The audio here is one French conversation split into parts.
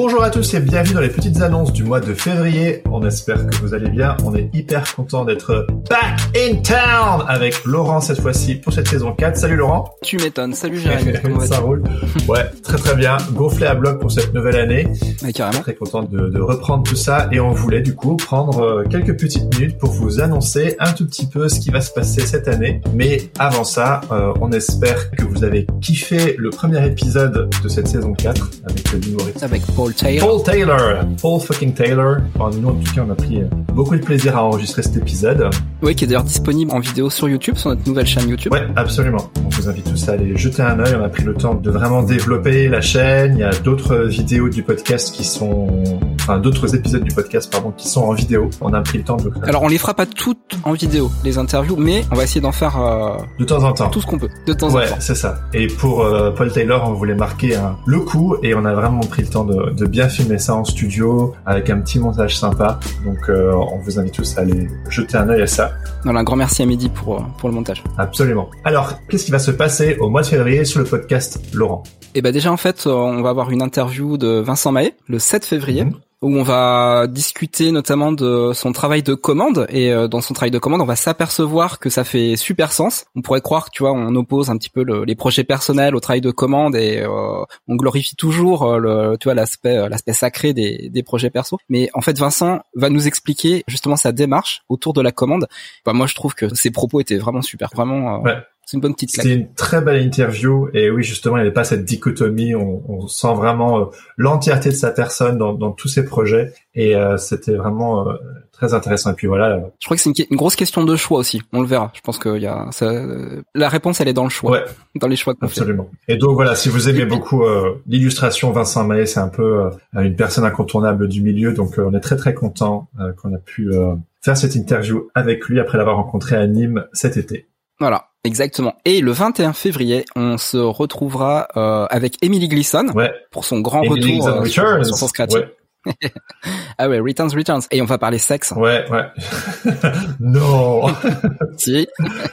Bonjour à tous et bienvenue dans les petites annonces du mois de février. On espère que vous allez bien. On est hyper content d'être back in town avec Laurent cette fois-ci pour cette saison 4. Salut Laurent. Tu m'étonnes. Salut Jérémy. Ça roule. Ouais, très très bien. Gonflé à bloc pour cette nouvelle année. Ouais, carrément. Très content de, de, reprendre tout ça et on voulait du coup prendre euh, quelques petites minutes pour vous annoncer un tout petit peu ce qui va se passer cette année. Mais avant ça, euh, on espère que vous avez kiffé le premier épisode de cette saison 4 avec l'humoriste. Avec Paul Taylor. Paul Taylor. Paul fucking Taylor. Enfin, nous, en tout cas, on a pris beaucoup de plaisir à enregistrer cet épisode. Oui, qui est d'ailleurs disponible en vidéo sur YouTube, sur notre nouvelle chaîne YouTube. Ouais, absolument. On vous invite tous à aller jeter un œil. On a pris le temps de vraiment développer la chaîne. Il y a d'autres vidéos du podcast qui sont, enfin, d'autres épisodes du podcast, pardon, qui sont en vidéo. On a pris le temps de. Alors, on les fera pas toutes en vidéo, les interviews, mais on va essayer d'en faire euh, de temps en temps tout ce qu'on peut, de temps ouais, en temps. c'est ça. Et pour euh, Paul Taylor, on voulait marquer hein, le coup et on a vraiment pris le temps de, de, bien filmer ça en studio avec un petit montage sympa. Donc, euh, on vous invite tous à aller jeter un œil à ça. Voilà, un grand merci à Mehdi pour pour le montage. Absolument. Alors, qu'est-ce qui va se passer au mois de février sur le podcast Laurent? Eh ben déjà en fait, on va avoir une interview de Vincent Mahé le 7 février. Mmh où on va discuter notamment de son travail de commande. Et euh, dans son travail de commande on va s'apercevoir que ça fait super sens. On pourrait croire tu vois on oppose un petit peu le, les projets personnels au travail de commande et euh, on glorifie toujours euh, le tu vois l'aspect l'aspect sacré des, des projets perso. Mais en fait Vincent va nous expliquer justement sa démarche autour de la commande. Bah, moi je trouve que ses propos étaient vraiment super. Vraiment ouais. C'est une bonne petite C'était une très belle interview et oui justement il n'y avait pas cette dichotomie. On, on sent vraiment euh, l'entièreté de sa personne dans, dans, tous ses projets et euh, c'était vraiment euh, très intéressant. Et puis voilà. Je crois que c'est une, une, grosse question de choix aussi. On le verra. Je pense qu'il y a ça, la réponse elle est dans le choix, ouais, dans les choix Absolument. Fait. Et donc voilà, si vous aimez beaucoup l'illustration, Vincent Maé c'est un peu une personne incontournable du milieu. Donc on est très très content qu'on a pu faire cette interview avec lui après l'avoir rencontré à Nîmes cet été. Voilà, exactement. Et le 21 février, on se retrouvera euh, avec Emily Gleason ouais. pour son grand Emily retour euh, sur, sur, son scratch. Ouais. ah ouais, Returns, Returns. Et on va parler sexe. Ouais, ouais. non. si.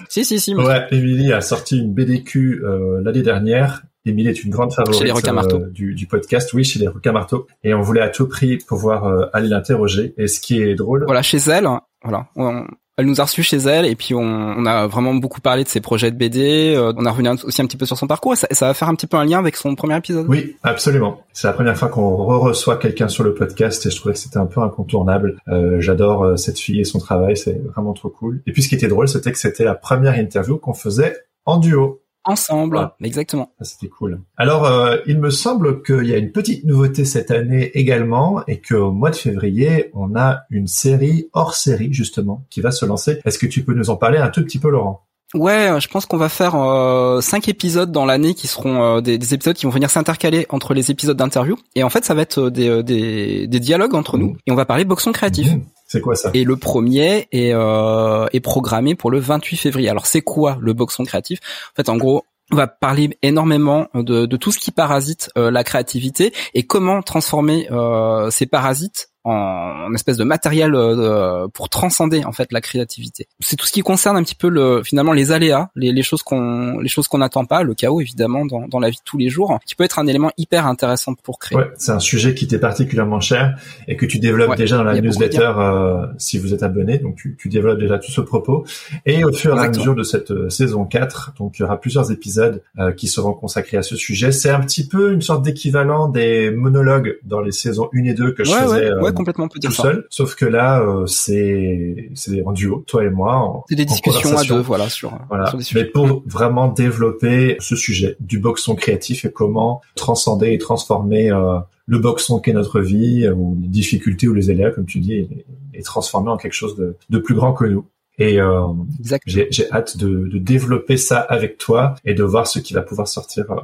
si, si, si. Ouais, Emily a sorti une BDQ euh, l'année dernière. Emily est une grande favorite chez les du, du, podcast, oui, chez les requins marteaux. Et on voulait à tout prix pouvoir aller l'interroger. Et ce qui est drôle. Voilà, chez elle, voilà. On, elle nous a reçus chez elle et puis on, a vraiment beaucoup parlé de ses projets de BD. Euh, on a revenu aussi un petit peu sur son parcours ça, ça, va faire un petit peu un lien avec son premier épisode. Oui, absolument. C'est la première fois qu'on re-reçoit quelqu'un sur le podcast et je trouvais que c'était un peu incontournable. Euh, J'adore euh, cette fille et son travail, c'est vraiment trop cool. Et puis ce qui était drôle, c'était que c'était la première interview qu'on faisait en duo. Ensemble, ouais. exactement. C'était cool. Alors, euh, il me semble qu'il y a une petite nouveauté cette année également, et qu'au mois de février, on a une série hors série justement qui va se lancer. Est-ce que tu peux nous en parler un tout petit peu, Laurent? Ouais, je pense qu'on va faire euh, cinq épisodes dans l'année qui seront euh, des, des, épisodes qui vont venir s'intercaler entre les épisodes d'interview. Et en fait, ça va être des, des, des dialogues entre mmh. nous. Et on va parler boxon créatif. Mmh. Et le premier est, euh, programmé pour le 28 février. Alors c'est quoi le boxon créatif? En fait, en gros, on va parler énormément de, de tout ce qui parasite euh, la créativité et comment transformer euh, ces parasites en, en espèce de matériel euh, pour transcender en fait la créativité. C'est tout ce qui concerne un petit peu le finalement les aléas, les, les choses qu'on les choses qu'on n'attend pas, le chaos évidemment dans, dans la vie de tous les jours, qui peut être un élément hyper intéressant pour créer. Ouais, c'est un sujet qui t'est particulièrement cher et que tu développes Ouais, déjà dans la newsletter euh, si vous êtes abonné, donc tu, tu développes déjà tout ce propos. Et au fur et à mesure de cette euh, saison 4, donc il y aura plusieurs épisodes euh, qui seront consacrés à ce sujet. C'est un petit peu une sorte d'équivalent des monologues dans les saisons 1 et 2 que je Ouais, faisais euh, complètement on peut tout dire ça. seul, sauf que là euh, c'est c'est en duo, toi et moi. C'est des discussions à deux, voilà, sur, Voilà. sur des sujets. Mais pour vraiment développer ce sujet du boxon créatif et comment transcender et transformer euh, le boxon qu'est notre vie, euh, ou les difficultés ou les aléas, comme tu dis, et, et transformer en quelque chose de, de plus grand que nous. Et euh, j'ai hâte de, de développer ça avec toi et de voir ce qui va pouvoir sortir euh,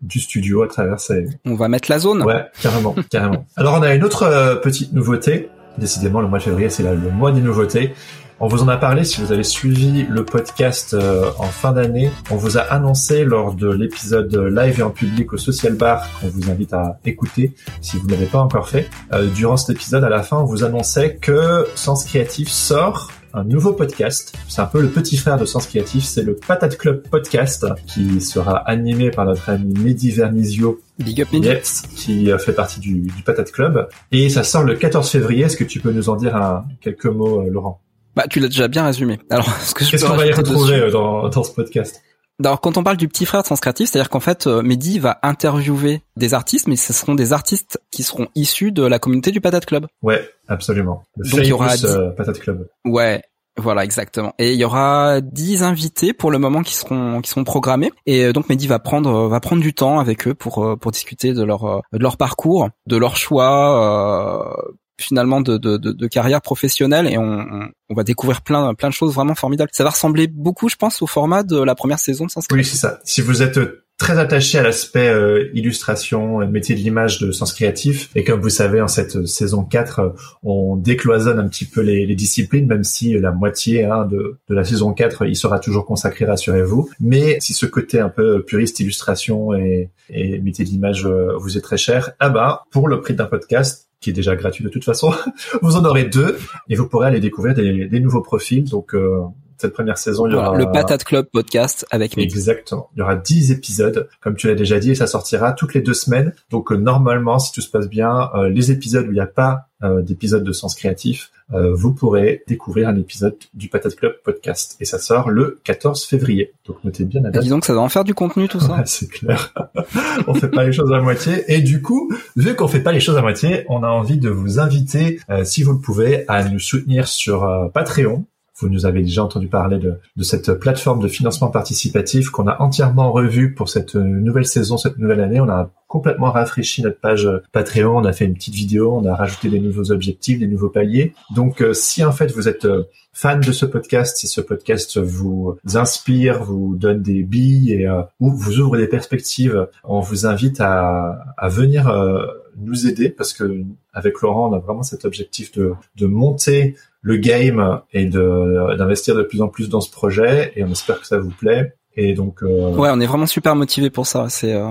du studio à travers ces, On va mettre la zone. Ouais, carrément, carrément. Alors on a une autre euh, petite nouveauté. Décidément, le mois de février, c'est le mois des nouveautés. On vous en a parlé si vous avez suivi le podcast euh, en fin d'année. On vous a annoncé lors de l'épisode live et en public au Social Bar qu'on vous invite à écouter si vous ne l'avez pas encore fait. Euh, durant cet épisode, à la fin, on vous annonçait que Sens Créatif sort un nouveau podcast. C'est un peu le petit frère de Sens Créatif, c'est le Patate Club Podcast qui sera animé par notre ami Mehdi Vernizio. Big up Mehdi. qui fait partie du, du Patate Club. Et ça sort le 14 février. Est-ce que tu peux nous en dire un, quelques mots, euh, Laurent? Bah, tu l'as déjà bien résumé. Alors, ce que je Qu'est-ce qu'on va y retrouver euh, dans, dans ce podcast? Alors quand on parle du petit frère de Sens Créatif, c'est-à-dire qu'en fait, euh, Mehdi va interviewer des artistes, mais ce seront des artistes qui seront issus de la communauté du Patate Club. Ouais, absolument. Le Donc il y aura euh, Patate Club. Ouais. Voilà, exactement. Et il y aura 10 invités pour le moment qui seront qui seront programmés. Et euh, donc Mehdi va prendre va prendre du temps avec eux pour pour discuter de leur de leur parcours, de leur choix, finalement de, de, de, carrière professionnelle et on, on, va découvrir plein plein de choses vraiment formidables. Ça va ressembler beaucoup, je pense, au format de la première saison de Sens Oui, c'est ça. Si vous êtes très attaché à l'aspect euh, illustration et métier de l'image de Sens Créatif, et comme vous savez, en cette saison 4, euh, on décloisonne un petit peu les, les disciplines, même si la moitié hein, de, de, la saison 4, il sera toujours consacré, rassurez-vous. Mais si ce côté un peu puriste illustration et, et métier de l'image euh, vous est très cher, ah bah, pour le prix d'un podcast, qui est déjà gratuit de toute façon. vous en aurez deux et vous pourrez aller découvrir des, nouveaux profils. Donc euh, cette première saison, il y aura le Patate Club podcast avec Exactement. Il y aura 10 épisodes, comme tu l'as déjà dit, et ça sortira toutes les deux semaines. Donc euh, normalement, si tout se passe bien, euh, les épisodes où il n'y a pas euh, d'épisode de Sens Créatif, vous pourrez découvrir un épisode du Patate Club podcast. Et ça sort le 14 février. Donc notez bien la date. Dis donc, ça va en faire du contenu tout ça. c'est clair. on fait pas les choses à moitié. Et du coup, vu qu'on fait pas les choses à moitié, on a envie de vous inviter, si vous le pouvez, à nous soutenir sur Patreon. Vous nous avez déjà entendu parler de, cette plateforme de financement participatif qu'on a entièrement revue pour cette nouvelle saison, cette nouvelle année. Complètement rafraîchi notre page Patreon. On a fait une petite vidéo, on a rajouté des nouveaux objectifs, des nouveaux paliers. Donc, euh, si en fait vous êtes euh, fan de ce podcast, si ce podcast vous inspire, vous donne des billes et euh, ou vous ouvre des perspectives, on vous invite à, venir nous aider parce que avec Laurent, on a vraiment cet objectif de monter le game et d'investir de plus en plus dans ce projet et on espère que ça vous plaît. Et donc, euh... ouais, on est vraiment super motivé pour ça. C'est euh...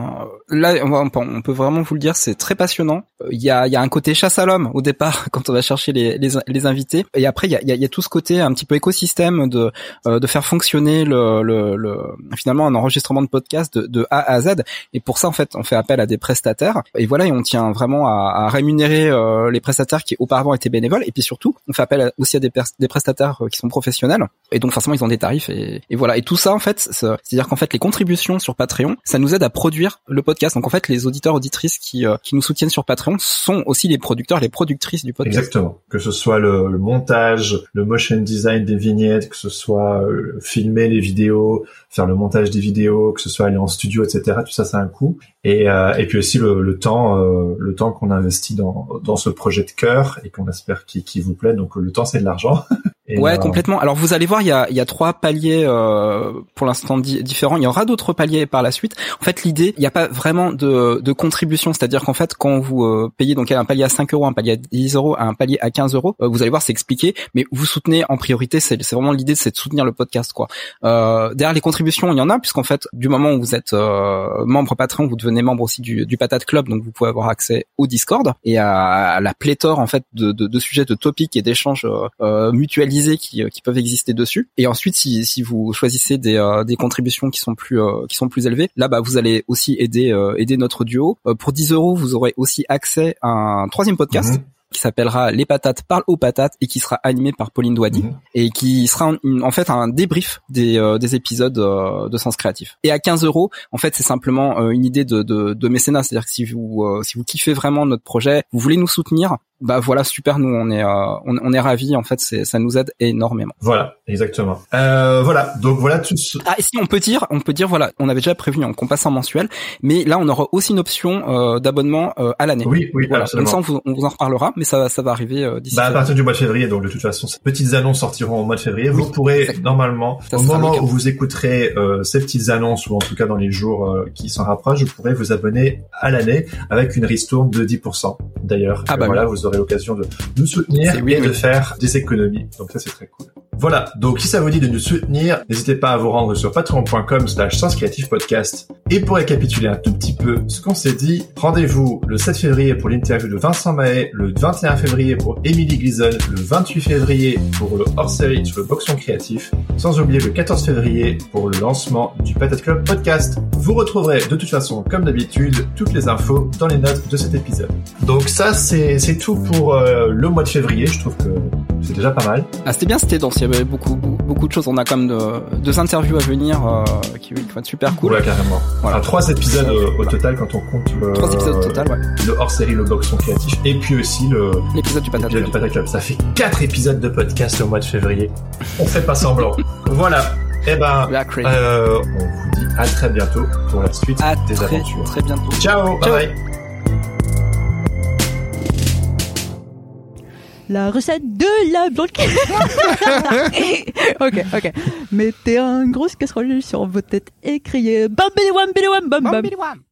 là, on, peut vraiment vous le dire, c'est très passionnant. Il y a, il y a un côté chasse à l'homme au départ quand on va chercher les, les, les invités, et après il y a, il y a, tout ce côté un petit peu écosystème de euh, de faire fonctionner le, le, le, finalement un enregistrement de podcast de, de, A à Z. Et pour ça, en fait, on fait appel à des prestataires. Et voilà, et on tient vraiment à, à rémunérer euh, les prestataires qui auparavant étaient bénévoles. Et puis surtout, on fait appel aussi à des, des prestataires euh, qui sont professionnels. Et donc forcément, ils ont des tarifs. Et, et voilà. Et tout ça, en fait, c'est-à-dire qu'en fait, les contributions sur Patreon, ça nous aide à produire le podcast. Donc en fait, les auditeurs auditrices qui euh, qui nous soutiennent sur Patreon sont aussi les producteurs, les productrices du podcast. Exactement. Que ce soit le, montage, le motion design des vignettes, que ce soit euh, filmer les vidéos, faire le montage des vidéos, que ce soit aller en studio, etc. Tout ça, c'est un coût. Et euh, et puis aussi le, le temps, le temps qu'on investit dans dans ce projet de cœur et qu'on espère qu'il vous plaît. Donc le temps, c'est de l'argent. ouais, euh, complètement. Alors vous allez voir, il y a, il y a trois paliers euh, pour l'instant différents. Il y aura d'autres paliers par la suite. En fait, l'idée, il n'y a pas vraiment de, de contribution. C'est-à-dire qu'en fait, quand vous euh, payez donc un palier à 5 euros, un palier à 10 euros, un palier à 15 euros, vous allez voir, c'est expliqué. Mais vous soutenez en priorité. C'est vraiment l'idée, c'est de soutenir le podcast, quoi. derrière les contributions, il y en a, puisqu'en fait, du moment où vous êtes membre Patreon, vous devenez membre aussi du, du Patate Club, donc vous pouvez avoir accès au Discord et à, la pléthore en fait de, de, de sujets, de topics et d'échanges mutualisés qui, euh, qui peuvent exister dessus. Et ensuite, si, si vous choisissez des, euh, des contributions qui sont plus euh, qui sont plus élevées, là, bah, vous allez aussi aider aider notre duo. pour 10 euros, vous aurez aussi accès à un troisième podcast. Mhm qui s'appellera Les patates parlent aux patates et qui sera animé par Pauline Douady mhm. et qui sera en fait un débrief des, euh, des épisodes euh, de Sens Créatif. Et à 15 euros, en fait, c'est simplement euh, une idée de, de, de mécénat, c'est-à-dire que si vous si vous kiffez vraiment notre projet, vous voulez nous soutenir, bah voilà super, nous on est on, on, est ravis, en fait, c'est ça nous aide énormément. Voilà, exactement. voilà, donc voilà tout. Ce... Ah et si on peut dire, on peut dire voilà, on avait déjà prévu qu'on passe en mensuel, mais là on aura aussi une option d'abonnement à l'année. Oui, oui, voilà. Donc ça on vous, on vous en reparlera mais ça, ça va arriver euh, d'ici. Bah, à partir du mois de février, donc de toute façon, ces petites annonces sortiront au mois de février. vous pourrez normalement, au moment où vous écouterez euh, ces petites annonces, ou en tout cas dans les jours euh, qui s'en rapprochent, vous pourrez vous abonner à l'année avec une ristourne de 10%. D'ailleurs, ah bah voilà, vous aurez l'occasion de nous soutenir et de faire des économies. Donc ça, c'est très cool. Voilà, donc si ça vous dit de nous soutenir, n'hésitez pas à vous rendre sur patreon.com slash podcast. Et pour récapituler un tout petit peu ce qu'on s'est dit, rendez-vous le 7 février pour l'interview de Vincent Mahé, le 21 février pour Emily Glison, le 28 février pour le hors-série sur le boxon créatif, sans oublier le 14 février pour le lancement du Patate Club podcast. Vous retrouverez de toute façon, comme d'habitude, toutes les infos dans les notes de cet épisode. Donc ça, c'est tout pour euh, le mois de février. Je trouve que c'est déjà pas mal. Ah, c'était bien, c'était dense. Il y avait beaucoup, beaucoup de choses. On a quand même de, deux interviews à venir euh, qui, vont être super cool. Ouais, carrément. Voilà. trois épisodes au, total quand on compte le, trois épisodes au total, ouais. le hors-série, le boxon créatif, et puis aussi le l'épisode du Patate Club. Club. Ça fait quatre épisodes de podcast au mois de février. On fait pas semblant. voilà. Eh ben, euh, on vous dit à très bientôt pour la suite des aventures. Très bientôt. Ciao. Ciao. Bye. bye. La recette de la blanquette. ok, ok. Mettez un grosse casserole sur vos têtes et criez bam bam bam bam bam bam.